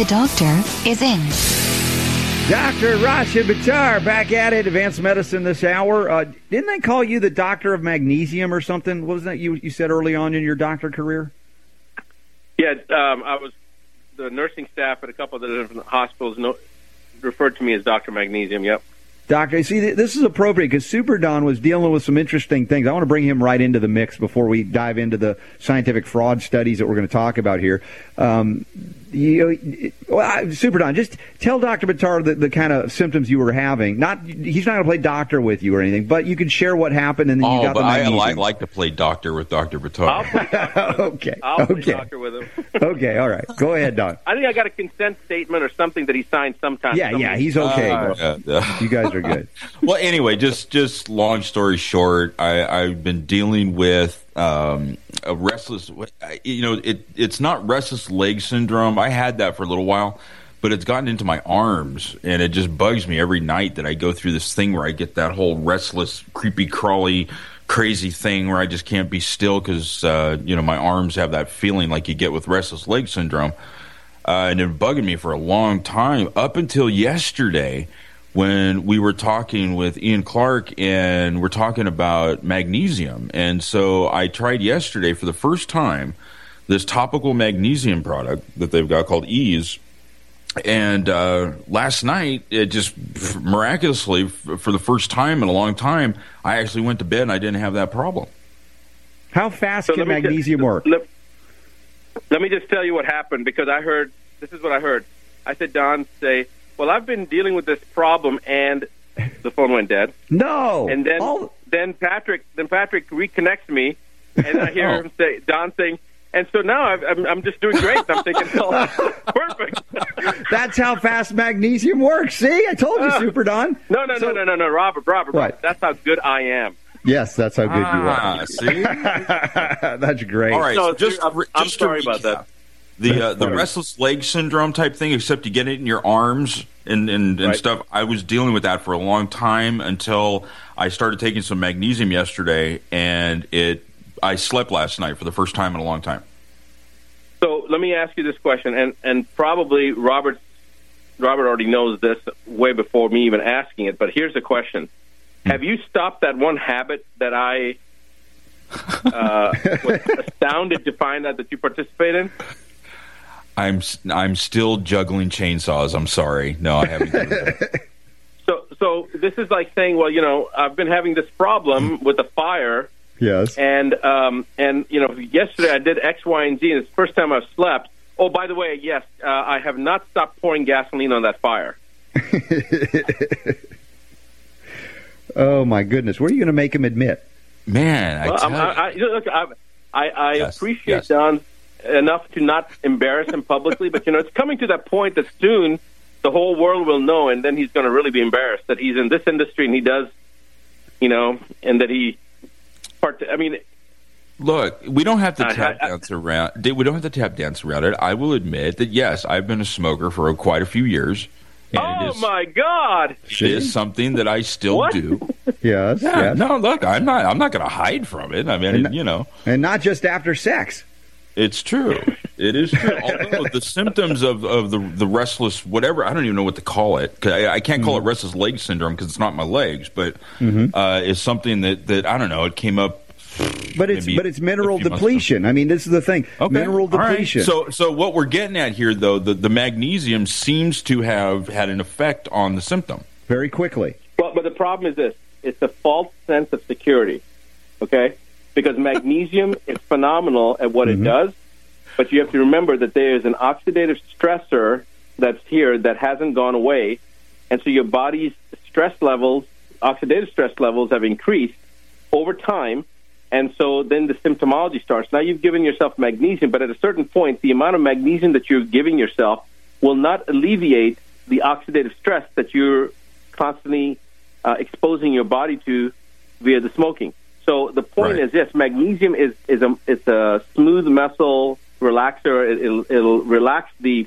The doctor is in. Dr. Rashid Buttar back at it. Advanced Medicine this hour. Uh, didn't they call you the doctor of magnesium or something? What was that you, you said early on in your doctor career? Yeah, um, I was the nursing staff at a couple of the different hospitals. No, referred to me as Doctor Magnesium. Yep. Doctor, see, this is appropriate because Super Don was dealing with some interesting things. I want to bring him right into the mix before we dive into the scientific fraud studies that we're going to talk about here. Um, you, well, Super Don, just tell Dr. Buttar the, the kind of symptoms you were having. Not He's not going to play doctor with you or anything, but you can share what happened and then you Oh, got but the I magnesium. like, like to play doctor with Dr. I'll Buttar. play doctor. okay. I'll play okay. doctor with him. okay, all right. Go ahead, Don. I think I got a consent statement or something that he signed sometime. Yeah, yeah, he's okay. Uh, yeah, yeah. you guys are good. well, anyway, just just long story short, I, I've been dealing with um, a restless. You know, it it's not restless leg syndrome. I had that for a little while, but it's gotten into my arms, and it just bugs me every night that I go through this thing where I get that whole restless, creepy, crawly. Crazy thing where I just can't be still because uh, you know my arms have that feeling like you get with restless leg syndrome, uh, and it bugging me for a long time up until yesterday when we were talking with Ian Clark and we're talking about magnesium. And so I tried yesterday for the first time this topical magnesium product that they've got called Ease. And uh, last night, it just miraculously, for the first time in a long time, I actually went to bed and I didn't have that problem. How fast So can magnesium just, work? Let, let me just tell you what happened because I heard this is what I heard. I said Don say, "Well, I've been dealing with this problem," and the phone went dead. No. And then All- then Patrick then Patrick reconnects me, and I hear Oh. him say Don saying. And so now I've- I'm, I'm just doing great. I'm thinking, oh, perfect. That's how fast magnesium works. See, I told you, Super Don. No, no, So- no, no, no, no, Robert, Robert, What? Robert. That's how good I am. Yes, that's how good Ah, you are. See, that's great. All right, No, so just, I'm- re- I'm just sorry about recap, that. The uh, the restless leg syndrome type thing, except you get it in your arms and and, and Right. stuff. I was dealing with that for a long time until I started taking some magnesium yesterday, and it. I slept last night for the first time in a long time. So let me ask you this question, and and probably Robert Robert already knows this way before me even asking it. But here's the question: Have you stopped that one habit that I uh, was astounded to find out that you participate in? I'm s- I'm still juggling chainsaws. I'm sorry. No, I haven't. done that. So so this is like saying, well, you know, I've been having this problem with the fire. Yes. and um, and you know, yesterday I did X, Y, and Z, and it's the first time I've slept. Oh, by the way, yes, uh, I have not stopped pouring gasoline on that fire. oh my goodness, what are you going to make him admit? Man, I Well, tell I'm, you. I, I, look, I, I, I Yes, appreciate yes. Don enough to not embarrass him publicly, but you know, it's coming to that point that soon the whole world will know, and then he's going to really be embarrassed that he's in this industry and he does, you know, and that he. Part. I mean, Look, we don't have to I- tap I- dance around. We don't have to tap dance around it. I will admit that yes, I've been a smoker for quite a few years. And oh it is, my God! it is something that I still What? do. Yes. Yeah, yes. no, look, I'm not. I'm not going to hide from it. I mean, And- you know, And not just after sex. It's true. It is true. Although the symptoms of, of the the restless whatever I don't even know what to call it. I, I can't call Mm-hmm. it restless leg syndrome because it's not my legs, but uh, it's something that that I don't know. It came up. But it's but it's mineral a few months depletion. I mean, this is the thing. Okay. Mineral All right. depletion. So, so what we're getting at here, though, the, the magnesium seems to have had an effect on the symptom. very quickly. But but the problem is this: it's a false sense of security. Okay, because magnesium is phenomenal at what it does, but you have to remember that there is an oxidative stressor that's here that hasn't gone away, and so your body's stress levels, oxidative stress levels, have increased over time. And so then the symptomology starts. Now you've given yourself magnesium, but at a certain point, the amount of magnesium that you're giving yourself will not alleviate the oxidative stress that you're constantly uh, exposing your body to via the smoking. So the point Right. is, yes, magnesium is is a it's a smooth muscle relaxer. It, it'll, it'll relax the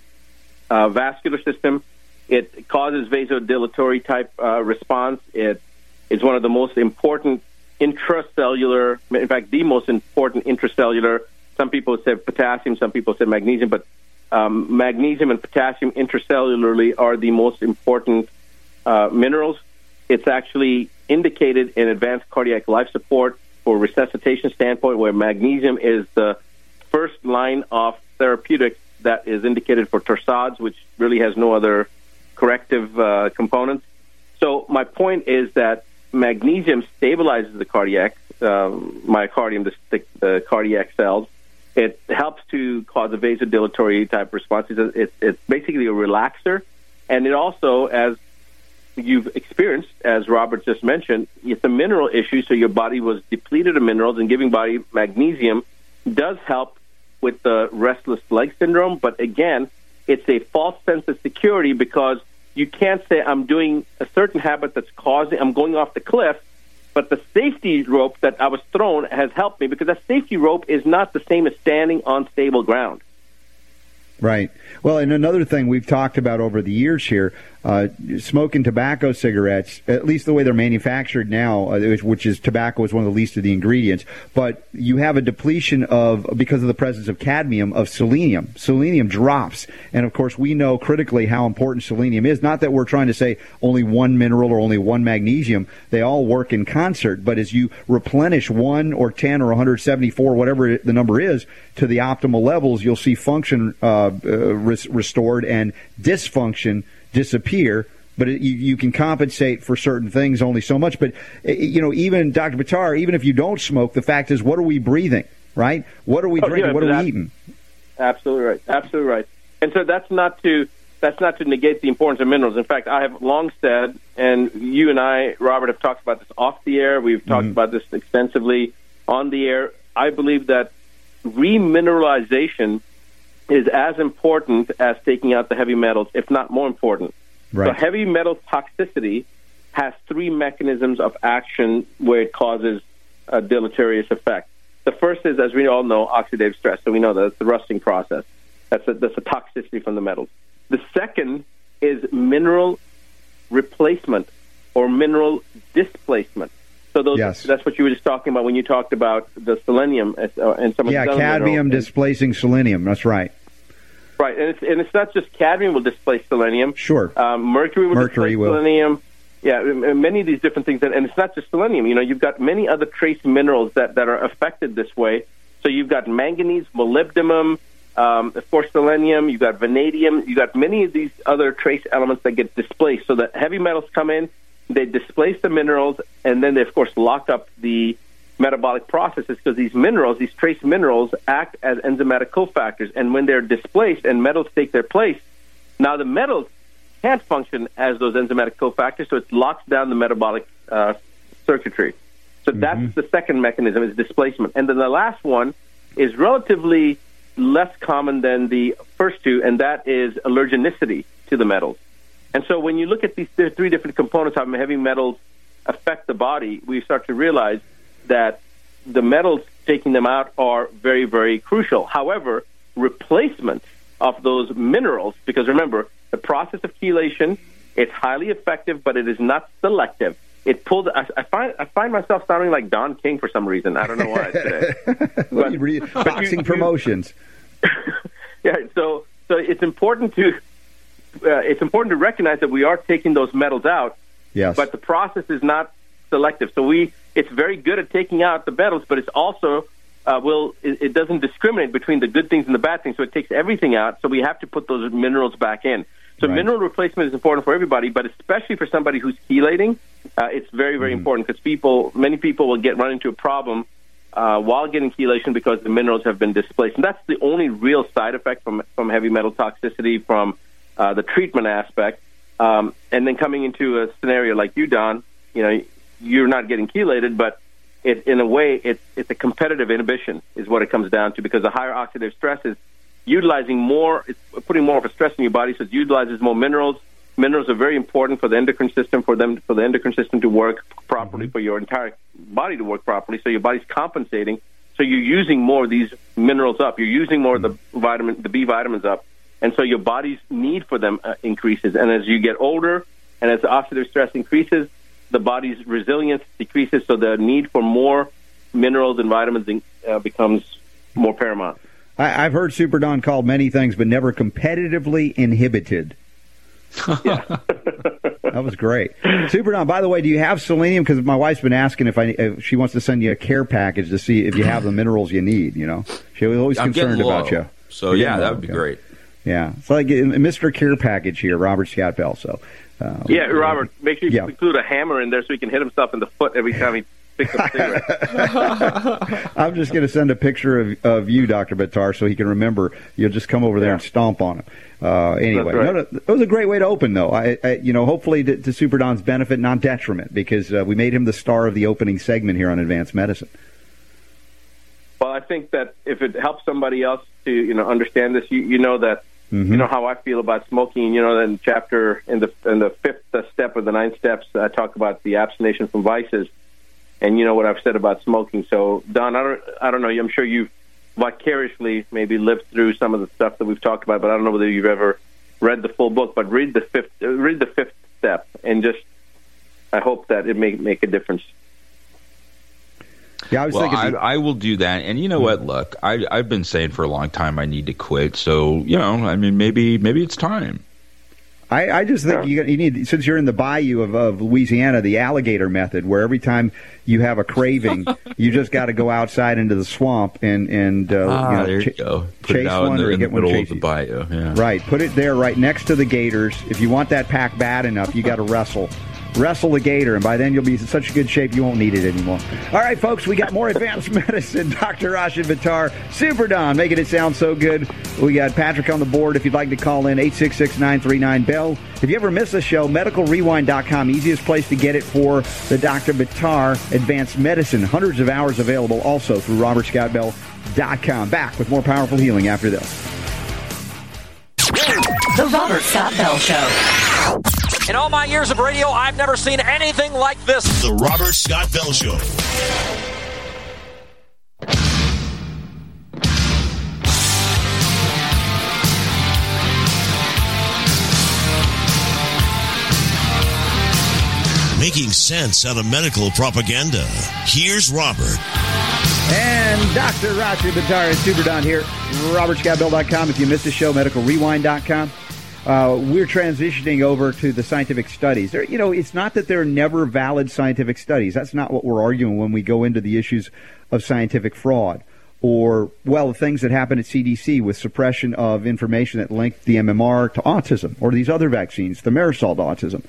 uh, vascular system. It causes vasodilatory type uh, response. It is one of the most important intracellular, in fact, the most important intracellular. Some people say potassium, some people say magnesium, but um, magnesium and potassium intracellularly are the most important uh, minerals. It's actually indicated in advanced cardiac life support for resuscitation standpoint, where magnesium is the first line of therapeutic that is indicated for torsades, which really has no other corrective uh, components. So my point is that magnesium stabilizes the cardiac um, myocardium, the, the, the cardiac cells. It helps to cause a vasodilatory type response. It's, it's basically a relaxer, and it also, as you've experienced, as Robert just mentioned, it's a mineral issue. So your body was depleted of minerals, and giving body magnesium does help with the restless leg syndrome. But again, it's a false sense of security because you can't say I'm doing a certain habit that's causing I'm going off the cliff, but the safety rope that I was thrown has helped me because that safety rope is not the same as standing on stable ground. Right. Well, and another thing we've talked about over the years here, uh, smoking tobacco cigarettes, at least the way they're manufactured now, uh, which- is tobacco is one of the least of the ingredients, but you have a depletion of, because of the presence of cadmium, of selenium. Selenium drops. And of course, we know critically how important selenium is. Not that we're trying to say only one mineral or only one magnesium. They all work in concert. But as you replenish one or 10 or 174, whatever the number is, to the optimal levels, you'll see function uh, uh, res- restored and dysfunction disappear. But it, you, you can compensate for certain things only so much. But uh, you know, even Dr. Buttar, even if you don't smoke, the fact is, what are we breathing? Right? What are we Oh, drinking? yeah, what are we eating? Absolutely right. Absolutely right. And so that's not to that's not to negate the importance of minerals. In fact, I have long said, and you and I, Robert, have talked about this off the air. We've talked about this extensively on the air. I believe that remineralization is as important as taking out the heavy metals, if not more important. Right. So heavy metal toxicity has three mechanisms of action where it causes a deleterious effect. The first is, as we all know, oxidative stress. So we know that it's the rusting process. That's a, that's a toxicity from the metals. The second is mineral replacement or mineral displacement. So those, Yes. that's what you were just talking about when you talked about the selenium uh, and some of Yeah, the cadmium displacing selenium. That's right. Right, and it's and it's not just cadmium will displace selenium. Sure. Um, mercury will Mercury displace will. selenium. Yeah, many of these different things, and and it's not just selenium. You know, you've got many other trace minerals that that are affected this way. So you've got manganese, molybdenum, um, of course, selenium. You've got vanadium. You've got many of these other trace elements that get displaced. So that heavy metals come in, they displace the minerals, and then they of course lock up the metabolic processes because these minerals, these trace minerals, act as enzymatic cofactors. And when they're displaced and metals take their place, now the metals can't function as those enzymatic cofactors, so it locks down the metabolic uh, circuitry. So that's the second mechanism is displacement. And then the last one is relatively less common than the first two, and that is allergenicity to the metals. And so when you look at these th- three different components, how heavy metals affect the body, we start to realize that the metals taking them out are very, very crucial. However, replacement of those minerals, because remember, the process of chelation, it's highly effective, but it is not selective. It pulls. I, I find I find myself sounding like Don King for some reason. I don't know why today. Well, you re- but boxing promotions. yeah, so so it's important to uh, it's important to recognize that we are taking those metals out, Yes. but the process is not selective. So we it's very good at taking out the metals, but it's also uh, will it, it doesn't discriminate between the good things and the bad things. So it takes everything out. So we have to put those minerals back in. So Right. mineral replacement is important for everybody, but especially for somebody who's chelating, uh, it's very very important because people many people will get run into a problem uh, while getting chelation because the minerals have been displaced. And that's the only real side effect from, from heavy metal toxicity from uh, the treatment aspect. Um, and then coming into a scenario like you, Don, you know, you're not getting chelated, but it, in a way, it's, it's a competitive inhibition is what it comes down to because the higher oxidative stress is utilizing more, it's putting more of a stress in your body, so it utilizes more minerals. Minerals are very important for the endocrine system, for them for the endocrine system to work properly, for your entire body to work properly. So your body's compensating. So you're using more of these minerals up. You're using more of the vitamin, the B vitamins up, and so your body's need for them uh, increases. And as you get older, and as the oxidative stress increases, the body's resilience decreases. So the need for more minerals and vitamins uh, becomes more paramount. I, I've heard Super Don called many things, but never competitively inhibited. that was great. Super Don, by the way, do you have selenium? Because my wife's been asking if I if she wants to send you a care package to see if you have the minerals you need. You know, she was always I'm concerned getting low, about you. So You're yeah, that would be okay. great. Yeah, it's like a Mr. Care package here, Robert Scott Bell. So, uh, Yeah, Robert, make sure you Yeah. include a hammer in there so he can hit himself in the foot every time he picks up a cigarette. I'm just going to send a picture of, of you, Doctor Buttar, so he can remember. You'll just come over there and stomp on him. Uh, anyway, That's right. no, no, it was a great way to open, though. I, I you know, hopefully to, to Super Don's benefit, not detriment, because uh, we made him the star of the opening segment here on Advanced Medicine. Well, I think that if it helps somebody else to you know understand this, you, you know that Mm-hmm. you know how I feel about smoking. You know, in chapter in the in the fifth step of the nine steps, I talk about the abstination from vices, and you know what I've said about smoking. So, Don, I don't I don't know. I'm sure you've vicariously maybe lived through some of the stuff that we've talked about, but I don't know whether you've ever read the full book. But read the fifth read the fifth step, and just I hope that it may make a difference. Yeah, I was Well, thinking. I, I will do that. And you know what? Look, I, I've been saying for a long time I need to quit. So you know, I mean, maybe maybe it's time. I, I just think you, you need, since you're in the bayou of, of Louisiana, the alligator method, where every time you have a craving, you just got to go outside into the swamp and and uh, Ah, you know, there you ch- go. Put chase it out one in the, or in get the one middle chase of the bayou. Yeah. Right, put it there, right next to the gators. If you want that pack bad enough, you got to wrestle. Wrestle the gator, and by then you'll be in such good shape you won't need it anymore. All right, folks, we got more advanced medicine. Dr. Rashid Buttar, Super Don, making it sound so good. We got Patrick on the board. If you'd like to call in, 866 939 Bell. If you ever miss a show, medicalrewind.com, easiest place to get it for the Dr. Buttar Advanced Medicine. Hundreds of hours available also through robertscottbell.com. Back with more powerful healing after this. The Robert Scott Bell Show. In all my years of radio, I've never seen anything like this. The Robert Scott Bell Show. Making sense out of medical propaganda. Here's Robert. And Dr. Roger Buttar and Super Don here, robertscottbell.com. If you missed the show, medicalrewind.com. Uh, we're transitioning over to the scientific studies. There, you know, it's not that there are never valid scientific studies. That's not what we're arguing when we go into the issues of scientific fraud or, well, the things that happen at CDC with suppression of information that linked the MMR to autism or these other vaccines, thimerosal to autism.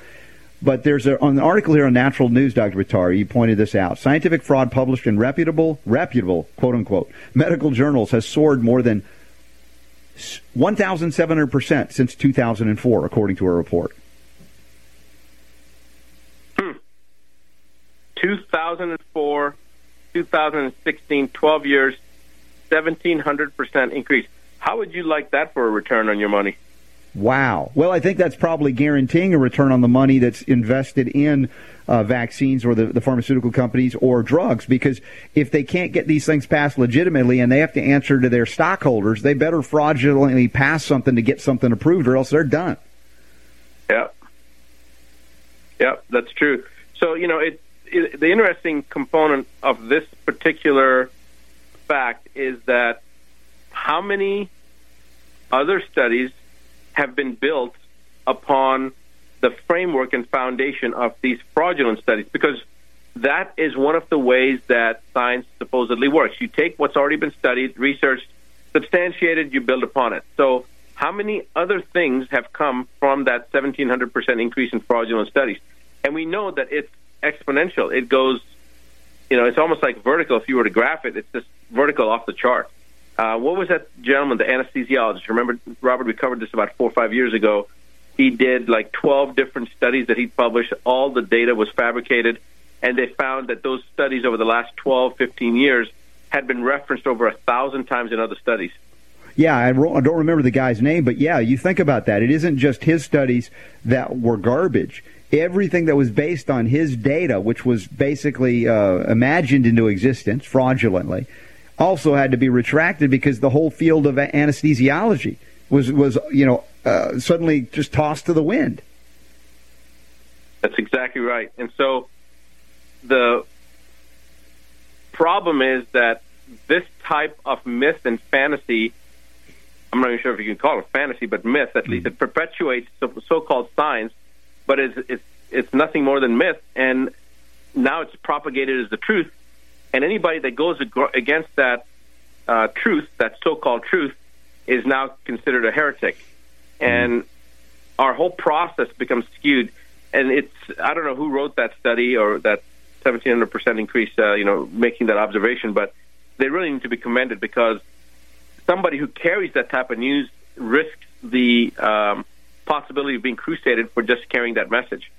But there's a, an article here on Natural News, Dr. Vitari. You pointed this out. Scientific fraud published in reputable, reputable, quote unquote, medical journals has soared more than 1,700% since 2004, according to a report. Hmm. 2004, 2016, 12 years, 1,700% increase. How would you like that for a return on your money? Wow. Well, I think that's probably guaranteeing a return on the money that's invested in uh, vaccines or the, the pharmaceutical companies or drugs because if they can't get these things passed legitimately and they have to answer to their stockholders, they better fraudulently pass something to get something approved or else they're done. Yep. Yep, that's true. So, you know, it, it, the interesting component of this particular fact is that how many other studies have been built upon the framework and foundation of these fraudulent studies because that is one of the ways that science supposedly works. You take what's already been studied, researched, substantiated, you build upon it. So, how many other things have come from that 1700% increase in fraudulent studies? And we know that it's exponential. It goes, you know, it's almost like vertical. If you were to graph it, it's just vertical off the chart. Uh, what was that gentleman, the anesthesiologist? Remember, Robert, we covered this about four or five years ago. He did like 12 different studies that he published. All the data was fabricated, and they found that those studies over the last 12, 15 years had been referenced over a thousand times in other studies. Yeah, I, don't remember the guy's name, but yeah, you think about that. It isn't just his studies that were garbage. Everything that was based on his data, which was basically uh, imagined into existence fraudulently, also had to be retracted because the whole field of anesthesiology was was you know uh, suddenly just tossed to the wind. That's exactly right. And so the problem is that this type of myth and fantasy I'm not even sure if you can call it fantasy, but myth at least. It perpetuates so, called science, but it's, it's it's nothing more than myth, and now it's propagated as the truth. And anybody that goes against that uh, truth, that so-called truth, is now considered a heretic, and our whole process becomes skewed. And it's I don't know who wrote that study or that 1700 percent increase, uh, you know, making that observation, but they really need to be commended because somebody who carries that type of news risks the um, possibility of being crusaded for just carrying that message.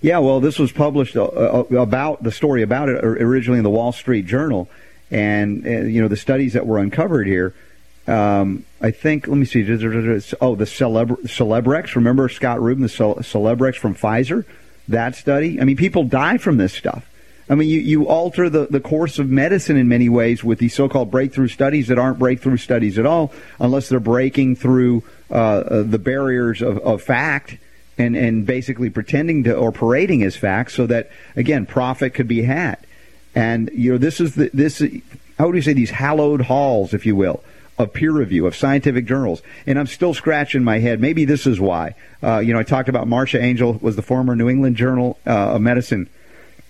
Yeah, well, this was published uh, uh about the story about it originally in the Wall Street Journal, and uh, you know the studies that were uncovered here. Um, I think let me see. Oh, the Celebr- Celebrex. Remember Scott Reuben, the Celebrex from Pfizer? That study. I mean, people die from this stuff. I mean, you, you alter the, the course of medicine in many ways with these so-called breakthrough studies that aren't breakthrough studies at all, unless they're breaking through uh, the barriers of, of fact and, and basically pretending to or parading as facts so that, again, profit could be had. And, you know, this is the, this, how would you say, these hallowed halls, if you will, of peer review, of scientific journals. And I'm still scratching my head. Maybe this is why. Uh, you know, I talked about Marcia Angell was the former New England Journal uh, of Medicine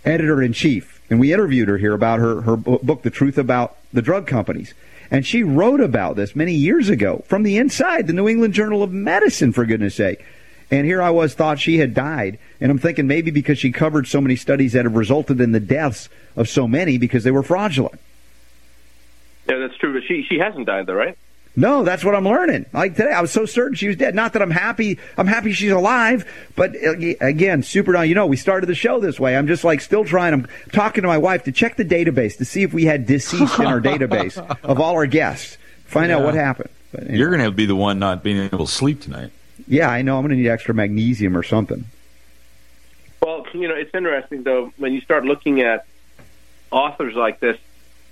editor in chief, and we interviewed her here about her, her book, The Truth About the Drug Companies. And she wrote about this many years ago from the inside, the New England Journal of Medicine, for goodness sake. And here I was, thought she had died. And I'm thinking maybe because she covered so many studies that have resulted in the deaths of so many because they were fraudulent. Yeah, that's true. But she, she hasn't died, though, right? No, that's what I'm learning. Like today, I was so certain she was dead. Not that I'm happy. I'm happy she's alive. But again, Super Don, you know, we started the show this way. I'm just like still trying. I'm talking to my wife to check the database to see if we had deceased in our database of all our guests. Find yeah. out what happened. Anyway. You're going to be the one not being able to sleep tonight. Yeah, I know. I'm going to need extra magnesium or something. Well, you know, it's interesting though when you start looking at authors like this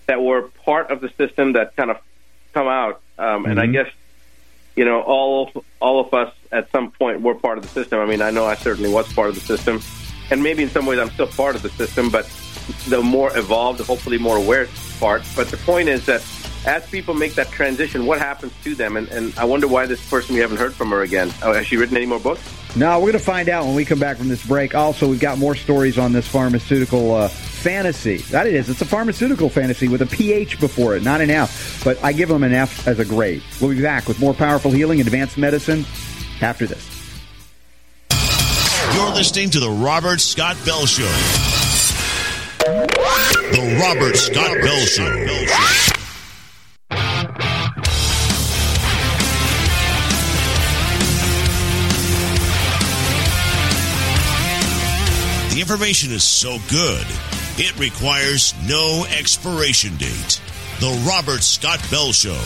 that were part of the system that kind of come out um, and mm-hmm. I guess you know all all of us at some point were part of the system. I mean, I know I certainly was part of the system, and maybe in some ways I'm still part of the system, but the more evolved, hopefully more aware part. But the point is that as people make that transition, what happens to them? And, and I wonder why this person we haven't heard from her again. Oh, has she written any more books? No, we're going to find out when we come back from this break. Also, we've got more stories on this pharmaceutical uh, fantasy. That it is. It's a pharmaceutical fantasy with a PH before it, not an F. But I give them an F as a grade. We'll be back with more powerful healing and advanced medicine after this. You're listening to the Robert Scott Bell Show. The Robert Scott Bell Show. Information is so good, it requires no expiration date. The Robert Scott Bell Show.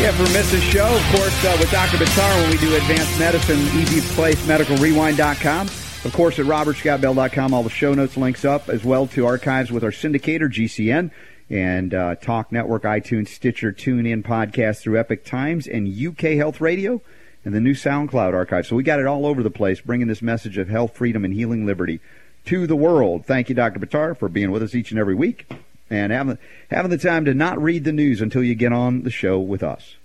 Yeah, for miss a show, of course, uh, with Dr. Buttar when we do advanced medicine, easiest place, medicalrewind.com. Of course, at robertscottbell.com, all the show notes links up, as well to archives with our syndicator, GCN, and uh, Talk Network, iTunes, Stitcher, TuneIn, podcast through Epoch Times, and UK Health Radio and the new SoundCloud archive. So we got it all over the place, bringing this message of health, freedom, and healing liberty to the world. Thank you, Dr. Buttar, for being with us each and every week and having, having the time to not read the news until you get on the show with us.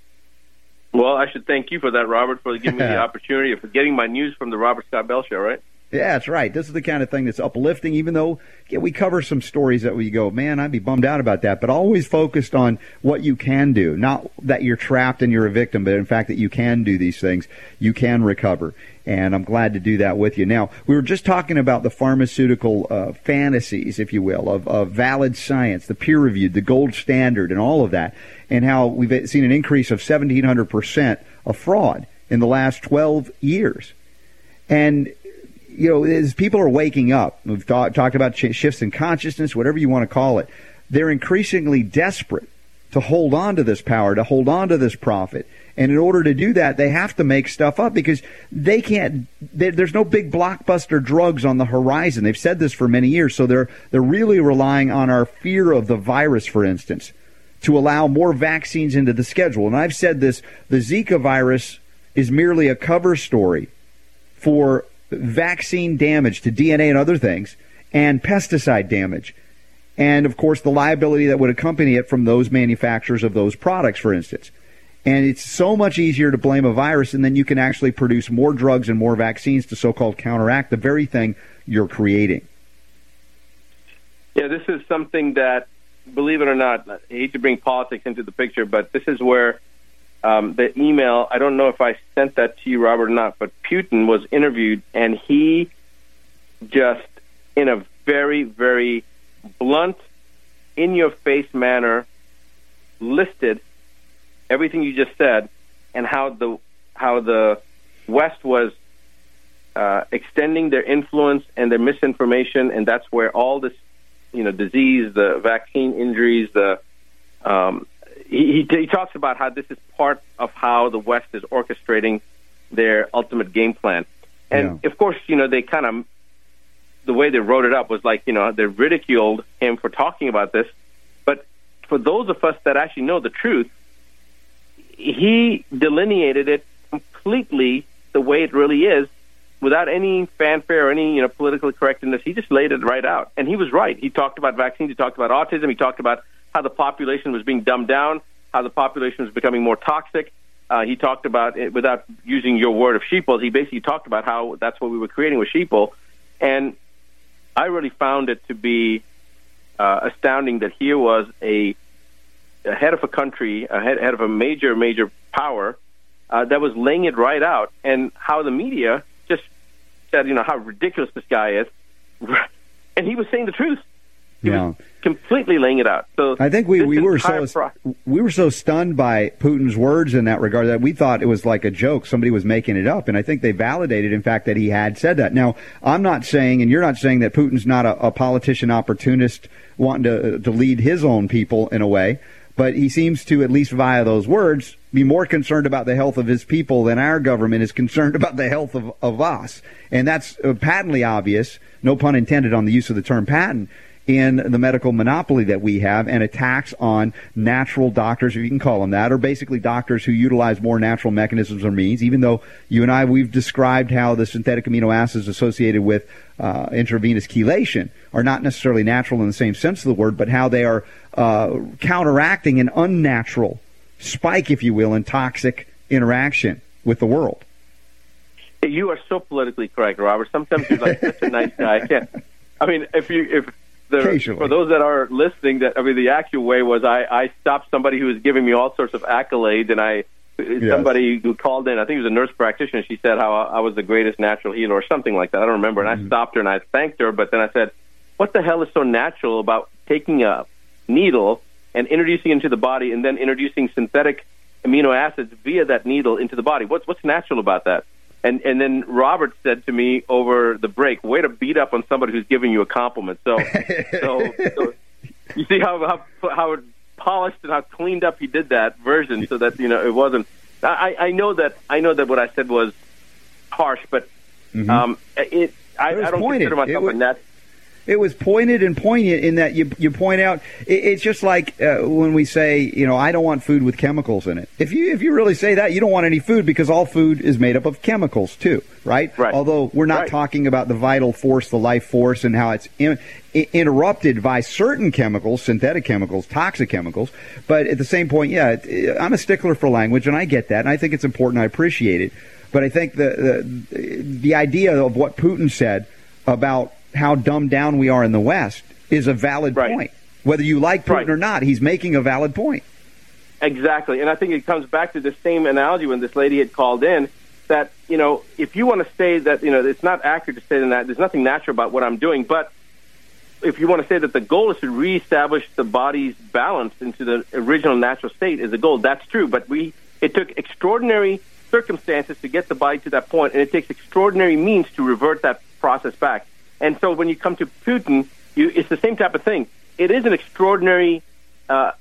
Well, I should thank you for that, Robert, for giving me the opportunity of getting my news from the Robert Scott Bell Show, right? Yeah, that's right. This is the kind of thing that's uplifting, even though yeah, we cover some stories that we go, man, I'd be bummed out about that, but always focused on what you can do. Not that you're trapped and you're a victim, but in fact that you can do these things. You can recover. And I'm glad to do that with you. Now, we were just talking about the pharmaceutical uh, fantasies, if you will, of, of valid science, the peer reviewed, the gold standard, and all of that, and how we've seen an increase of 1,700% of fraud in the last 12 years. And you know, as people are waking up, we've talk, talked about shifts in consciousness, whatever you want to call it, they're increasingly desperate to hold on to this power, to hold on to this profit. And in order to do that, they have to make stuff up because they can't. They, there's no big blockbuster drugs on the horizon. They've said this for many years, so they're they're really relying on our fear of the virus, for instance, to allow more vaccines into the schedule. And I've said this: the Zika virus is merely a cover story for vaccine damage to DNA and other things, and pesticide damage and of course the liability that would accompany it from those manufacturers of those products, for instance. And it's so much easier to blame a virus, and then you can actually produce more drugs and more vaccines to so called counteract the very thing you're creating. Yeah, this is something that, believe it or not, I hate to bring politics into the picture, but this is where um, the email, I don't know if I sent that to you, Robert, or not, but Putin was interviewed, and he just, in a very, very blunt, in your face manner listed everything you just said and how the how the West was uh, extending their influence and their misinformation, and that's where all this, you know, disease, the vaccine injuries, the um, he, he talks about how this is part of how the West is orchestrating their ultimate game plan, and yeah. of course, you know, they kind of the way they wrote it up was like, you know, they ridiculed him for talking about this. But for those of us that actually know the truth, he delineated it completely the way it really is without any fanfare or any you know political correctness. He just laid it right out, and he was right. He talked about vaccines. He talked about autism. He talked about how the population was being dumbed down, how the population was becoming more toxic. Uh, he talked about it without using your word of sheeple. He basically talked about how that's what we were creating with sheeple, and I really found it to be uh, astounding that here was a, a head of a country, a head, head of a major, major power uh, that was laying it right out, and how the media just said, you know, how ridiculous this guy is, and he was saying the truth. He yeah. completely laying it out. So I think we, we were so pro- we were so stunned by Putin's words in that regard that we thought it was like a joke. Somebody was making it up, and I think they validated, in fact, that he had said that. Now, I'm not saying, and you're not saying that Putin's not a, a politician opportunist wanting to to lead his own people in a way, but he seems to, at least via those words, be more concerned about the health of his people than our government is concerned about the health of, of us. And that's patently obvious, no pun intended on the use of the term patent, in the medical monopoly that we have and attacks on natural doctors, if you can call them that, or basically doctors who utilize more natural mechanisms or means, even though you and I, we've described how the synthetic amino acids associated with uh, intravenous chelation are not necessarily natural in the same sense of the word, but how they are uh, counteracting an unnatural spike, if you will, in toxic interaction with the world. You are so politically correct, Robert. Sometimes you're like such a nice guy. I can't. I mean, if you if the, for those that are listening, that I mean, the actual way was I, I stopped somebody who was giving me all sorts of accolades, and I yes. somebody who called in, I think it was a nurse practitioner. She said how I was the greatest natural healer or something like that. I don't remember. And mm-hmm. I stopped her and I thanked her, but then I said, "What the hell is so natural about taking a needle and introducing it into the body, and then introducing synthetic amino acids via that needle into the body? What's what's natural about that?" And and then Robert said to me over the break, "Way to beat up on somebody who's giving you a compliment." So, so, so you see how how how polished and how cleaned up he did that version, so that you know it wasn't. I, I know that I know that what I said was harsh, but mm-hmm. um, it I, it I don't pointed. consider myself was, a. It was pointed and poignant in that you you point out it, it's just like uh, when we say you know I don't want food with chemicals in it. If you if you really say that you don't want any food because all food is made up of chemicals too, right? Right. Although we're not right. talking about the vital force, the life force, and how it's in, interrupted by certain chemicals, synthetic chemicals, toxic chemicals. But at the same point, yeah, I'm a stickler for language, and I get that, and I think it's important. I appreciate it. But I think the the, the idea of what Putin said about how dumbed down we are in the West is a valid right. point. Whether you like Putin right. or not, he's making a valid point. Exactly. And I think it comes back to the same analogy when this lady had called in that, you know, if you want to say that, you know, it's not accurate to say that there's nothing natural about what I'm doing, but if you want to say that the goal is to reestablish the body's balance into the original natural state is the goal, that's true. But we it took extraordinary circumstances to get the body to that point, and it takes extraordinary means to revert that process back. And so when you come to Putin, you, it's the same type of thing. It is an extraordinary uh,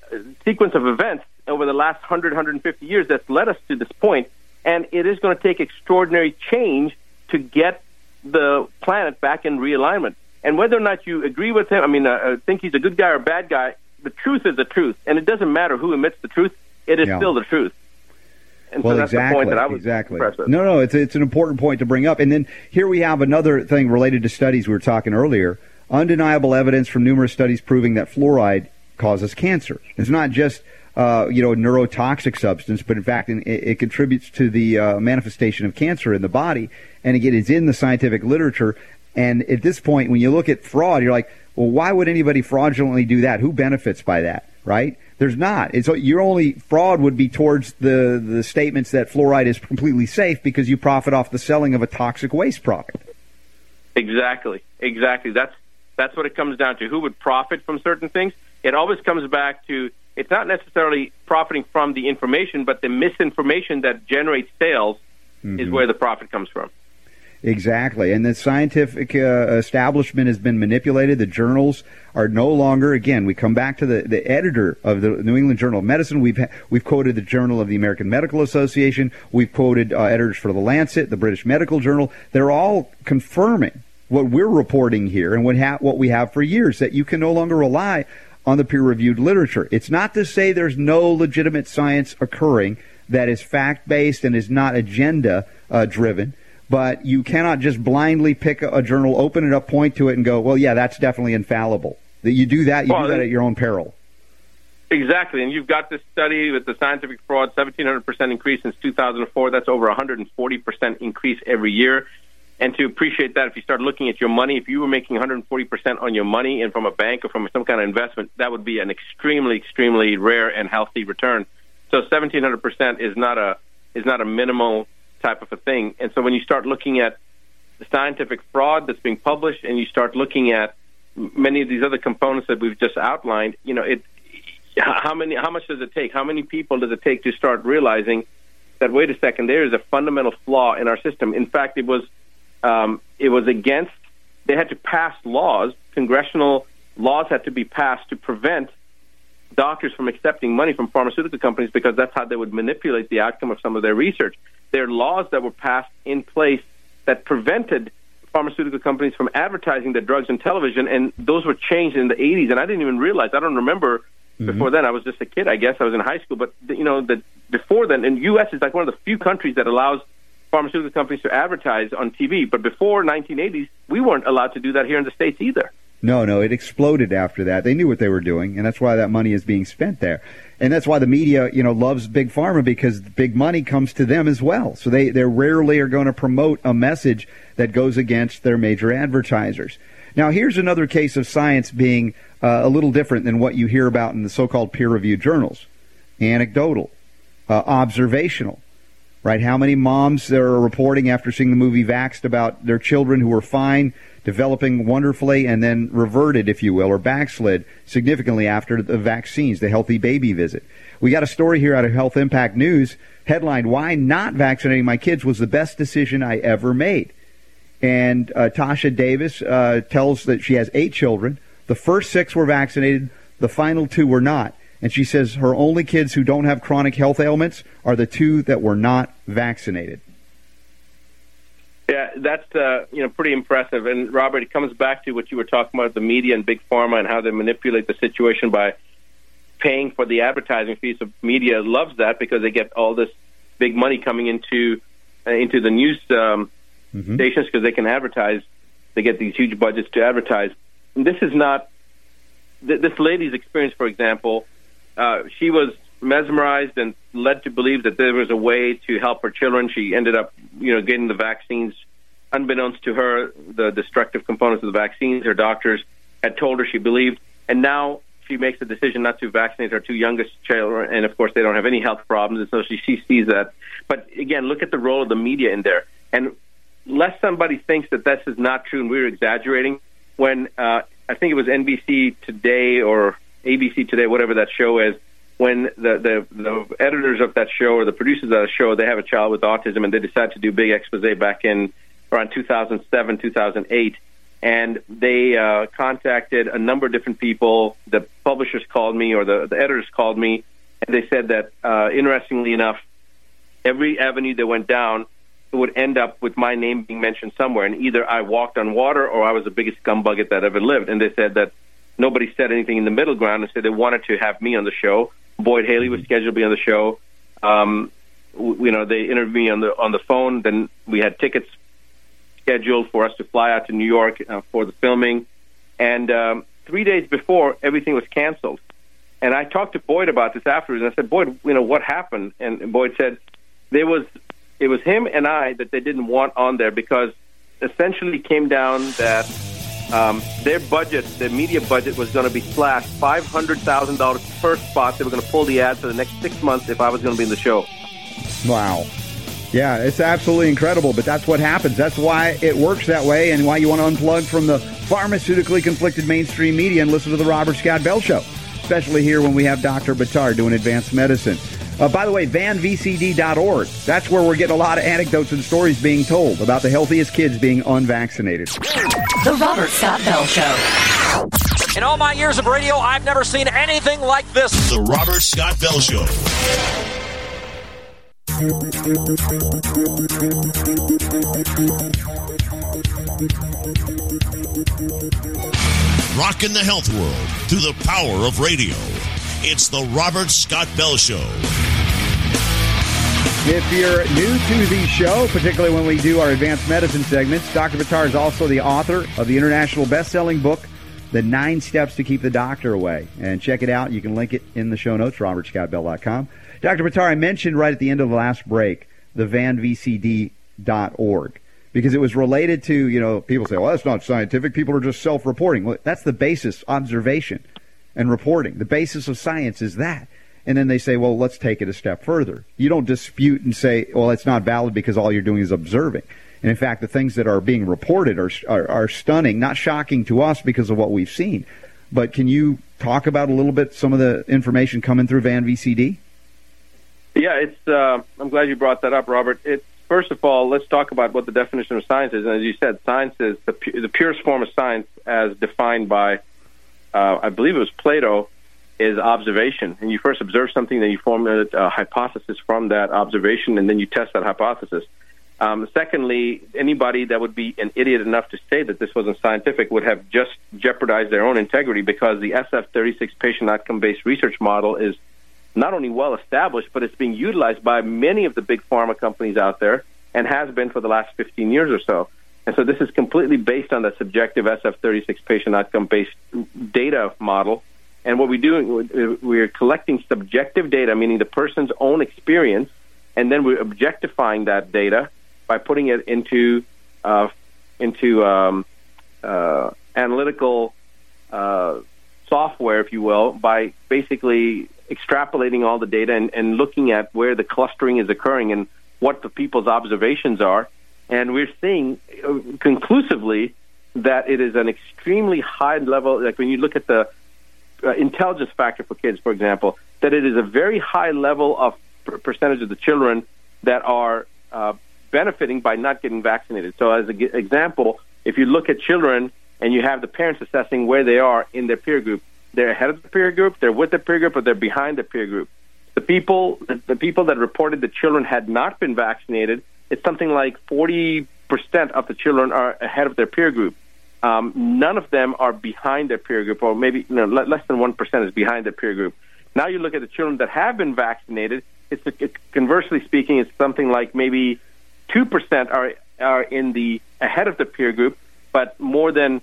sequence of events over the last 100, 150 years that's led us to this point, and it is going to take extraordinary change to get the planet back in realignment. And whether or not you agree with him, I mean, uh, uh, think he's a good guy or a bad guy, the truth is the truth, and it doesn't matter who emits the truth; it is Yeah. still the truth. And well, so that's exactly. the point that I was exactly. No, no, it's it's an important point to bring up. And then here we have another thing related to studies we were talking earlier. Undeniable evidence from numerous studies proving that fluoride causes cancer. It's not just uh, you know neurotoxic substance, but in fact, it, it contributes to the uh, manifestation of cancer in the body. And again, it's in the scientific literature. And at this point, when you look at fraud, you're like, well, why would anybody fraudulently do that? Who benefits by that, right? There's not. It's your only fraud would be towards the the statements that fluoride is completely safe because you profit off the selling of a toxic waste product. Exactly, exactly. That's that's what it comes down to. Who would profit from certain things? It always comes back to it's not necessarily profiting from the information, but the misinformation that generates sales is Mhm. where the profit comes from. Exactly. And the scientific uh, establishment has been manipulated. The journals are no longer, again, we come back to the, the editor of the New England Journal of Medicine. We've, ha- we've quoted the Journal of the American Medical Association. We've quoted uh, editors for The Lancet, the British Medical Journal. They're all confirming what we're reporting here and what, ha- what we have for years that you can no longer rely on the peer reviewed literature. It's not to say there's no legitimate science occurring that is fact based and is not agenda uh, driven but you cannot just blindly pick a, journal, open it up, point to it, and go, well, yeah, that's definitely infallible. That you do that, you Well, do that at your own peril. Exactly, and you've got this study with the scientific fraud, 1,700% increase since 2004. That's over 140% increase every year. And to appreciate that, if you start looking at your money, if you were making 140% on your money and from a bank or from some kind of investment, that would be an extremely, extremely rare and healthy return. So 1,700% is not a is not a minimal type of a thing. And so when you start looking at the scientific fraud that's being published, and you start looking at many of these other components that we've just outlined, you know, it how many how much does it take? How many people does it take to start realizing that wait a second, there is a fundamental flaw in our system. In fact, it was um, it was against they had to pass laws, congressional laws had to be passed to prevent doctors from accepting money from pharmaceutical companies because that's how they would manipulate the outcome of some of their research. There are laws that were passed in place that prevented pharmaceutical companies from advertising their drugs on television, and those were changed in the 80s. And I didn't even realize. I don't remember mm-hmm. before then. I was just a kid, I guess. I was in high school, but you know, the, before then, and U.S. is like one of the few countries that allows pharmaceutical companies to advertise on TV. But before 1980s, we weren't allowed to do that here in the states either. No, no, it exploded after that. They knew what they were doing, and that's why that money is being spent there. And that's why the media, you know, loves big pharma because big money comes to them as well. So they, they rarely are going to promote a message that goes against their major advertisers. Now, here's another case of science being uh, a little different than what you hear about in the so-called peer-reviewed journals. Anecdotal, uh, observational, right? How many moms are reporting after seeing the movie Vaxxed about their children who were fine, developing wonderfully, and then reverted, if you will, or backslid significantly after the vaccines, the healthy baby visit. We got a story here out of Health Impact News, headlined, Why Not Vaccinating My Kids Was the Best Decision I Ever Made. And uh, Tasha Davis uh, tells that she has eight children. The first six were vaccinated, the final two were not. And she says her only kids who don't have chronic health ailments are the two that were not vaccinated. Yeah, that's uh, you know pretty impressive. And Robert, it comes back to what you were talking about the media and big pharma and how they manipulate the situation by paying for the advertising fees. So media loves that because they get all this big money coming into uh, into the news um, stations because they can advertise. They get these huge budgets to advertise. And this is not th- this lady's experience. For example, uh, she was mesmerized and led to believe that there was a way to help her children. She ended up, you know, getting the vaccines. Unbeknownst to her, the destructive components of the vaccines, her doctors had told her she believed, and now she makes the decision not to vaccinate her two youngest children. And of course, they don't have any health problems, and so she, she sees that. But again, look at the role of the media in there. And lest somebody thinks that this is not true and we're exaggerating, when uh, I think it was NBC Today or ABC Today, whatever that show is, when the, the the editors of that show or the producers of that show they have a child with autism and they decide to do big expose back in around 2007 2008 and they uh, contacted a number of different people. The publishers called me, or the, the editors called me, and they said that, uh, interestingly enough, every avenue they went down would end up with my name being mentioned somewhere, and either I walked on water or I was the biggest scumbucket that ever lived. And they said that nobody said anything in the middle ground, and said they wanted to have me on the show. Boyd Haley was scheduled to be on the show. Um, you know, they interviewed me on the on the phone. Then we had tickets scheduled for us to fly out to New York uh, for the filming. And um, three days before, everything was canceled. And I talked to Boyd about this afterwards. And I said, Boyd, you know what happened? And Boyd said there was it was him and I that they didn't want on there because essentially came down that um, their budget, their media budget, was going to be slashed five hundred thousand dollars per spot. They were going to pull the ad for the next six months if I was going to be in the show. Wow. Yeah, it's absolutely incredible, but that's what happens. That's why it works that way and why you want to unplug from the pharmaceutically conflicted mainstream media and listen to the Robert Scott Bell Show, especially here when we have Dr. Buttar doing advanced medicine. Uh, by the way, vanvcd.org. That's where we're getting a lot of anecdotes and stories being told about the healthiest kids being unvaccinated. The Robert Scott Bell Show. In all my years of radio, I've never seen anything like this. The Robert Scott Bell Show. Rocking the health world through the power of radio. It's the Robert Scott Bell Show. If you're new to the show, particularly when we do our advanced medicine segments, Dr. Buttar is also the author of the international best-selling book, The Nine Steps to Keep the Doctor Away. And check it out. You can link it in the show notes, robertscottbell.com. Dr. Buttar, I mentioned right at the end of the last break the vanvcd.org because it was related to, you know, people say, well, that's not scientific. People are just self-reporting. Well, that's the basis, observation and reporting. The basis of science is that. And then they say, well, let's take it a step further. You don't dispute and say, well, it's not valid because all you're doing is observing. And in fact, the things that are being reported are, are, are stunning, not shocking to us because of what we've seen. But can you talk about a little bit some of the information coming through Van VCD? Yeah, it's. Uh, I'm glad you brought that up, Robert. It's first of all, let's talk about what the definition of science is. And as you said, science is the, pu- the purest form of science as defined by, uh, I believe it was Plato, is observation. And you first observe something, then you form a, a hypothesis from that observation, and then you test that hypothesis. Um, secondly, anybody that would be an idiot enough to say that this wasn't scientific would have just jeopardized their own integrity because the SF36 patient outcome based research model is not only well established, but it's being utilized by many of the big pharma companies out there and has been for the last 15 years or so. And so this is completely based on the subjective SF36 patient outcome based data model. And what we're doing, we're collecting subjective data, meaning the person's own experience, and then we're objectifying that data by putting it into uh, into um, uh, analytical uh, software, if you will, by basically extrapolating all the data and, and looking at where the clustering is occurring and what the people's observations are. And we're seeing uh, conclusively that it is an extremely high level. Like when you look at the uh, intelligence factor for kids, for example, that it is a very high level of per- percentage of the children that are uh, benefiting by not getting vaccinated. So, as an example, if you look at children and you have the parents assessing where they are in their peer group, they're ahead of the peer group, they're with the peer group, or they're behind the peer group. The people, the, the people that reported the children had not been vaccinated, it's something like 40% of the children are ahead of their peer group. Um, none of them are behind their peer group, or maybe you know, less than 1% is behind their peer group. Now you look at the children that have been vaccinated, it's, it, conversely speaking, it's something like maybe 2% are, are in the ahead of the peer group, but more than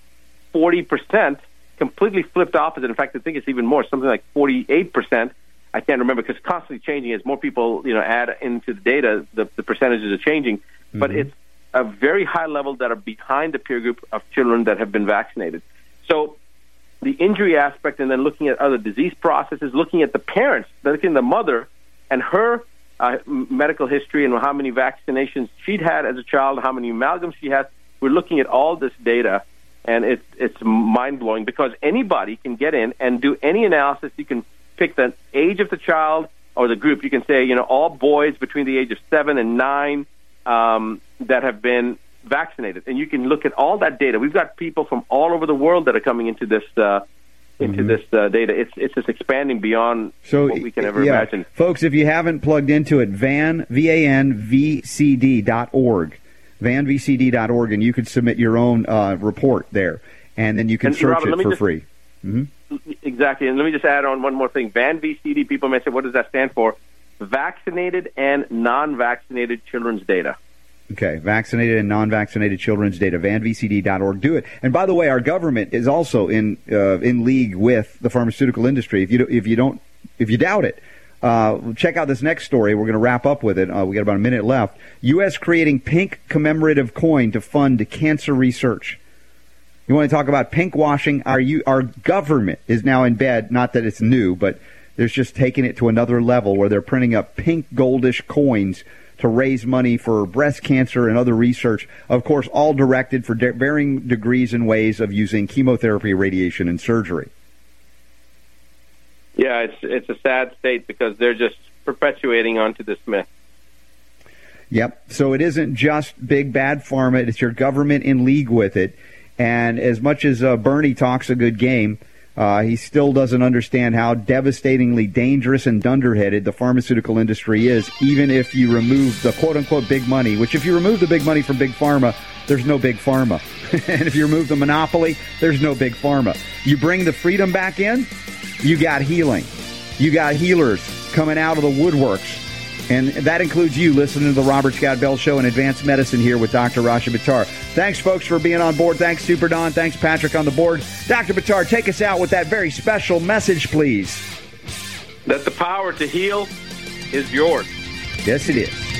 40% completely flipped opposite. In fact, I think it's even more, something like 48%. I can't remember because constantly changing as more people, you know, add into the data, the, the percentages are changing. Mm-hmm. But it's a very high level that are behind the peer group of children that have been vaccinated. So the injury aspect and then looking at other disease processes, looking at the parents, looking at the mother and her uh, medical history and how many vaccinations she'd had as a child, how many amalgams she has. We're looking at all this data and it's it's mind blowing because anybody can get in and do any analysis. You can pick the age of the child or the group. You can say, you know, all boys between the age of seven and nine um, that have been vaccinated, and you can look at all that data. We've got people from all over the world that are coming into this uh, into this uh, data. It's it's just expanding beyond So what we can ever yeah. imagine. folks. If you haven't plugged into it, van v a n v c d dot org, vanvcd dot org, and you could submit your own uh, report there, and then you can And, search Robert, it for just- free. hmm Exactly. And let me just add on one more thing. Van VCD, people may say, what does that stand for? Vaccinated and non vaccinated children's data. Okay, vaccinated and non-vaccinated children's data, vanvcd.org. Do it. And by the way, our government is also in uh, in league with the pharmaceutical industry. If you do, if you don't if you doubt it, uh, check out this next story. We're going to wrap up with it. Uh, we got about a minute left. U.S. creating pink commemorative coin to fund cancer research. You want to talk about pink washing? Our our government is now in bed. Not that it's new, but there's just taking it to another level where they're printing up pink goldish coins to raise money for breast cancer and other research. Of course, all directed for de- varying degrees and ways of using chemotherapy, radiation, and surgery. Yeah, it's it's a sad state because they're just perpetuating onto this myth. Yep. So it isn't just big bad pharma; it's your government in league with it. And as much as uh, Bernie talks a good game, uh, he still doesn't understand how devastatingly dangerous and dunderheaded the pharmaceutical industry is. Even if you remove the quote unquote big money, which if you remove the big money from big pharma, there's no big pharma. and if you remove the monopoly, there's no big pharma. You bring the freedom back in, you got healing. You got healers coming out of the woodworks. And that includes you listening to the Robert Scott Bell Show and Advanced Medicine here with Dr. Rashid Buttar. Thanks, folks, for being on board. Thanks, Super Don. Thanks, Patrick, on the board. Dr. Bittar, take us out with that very special message, please. That the power to heal is yours. Yes, it is.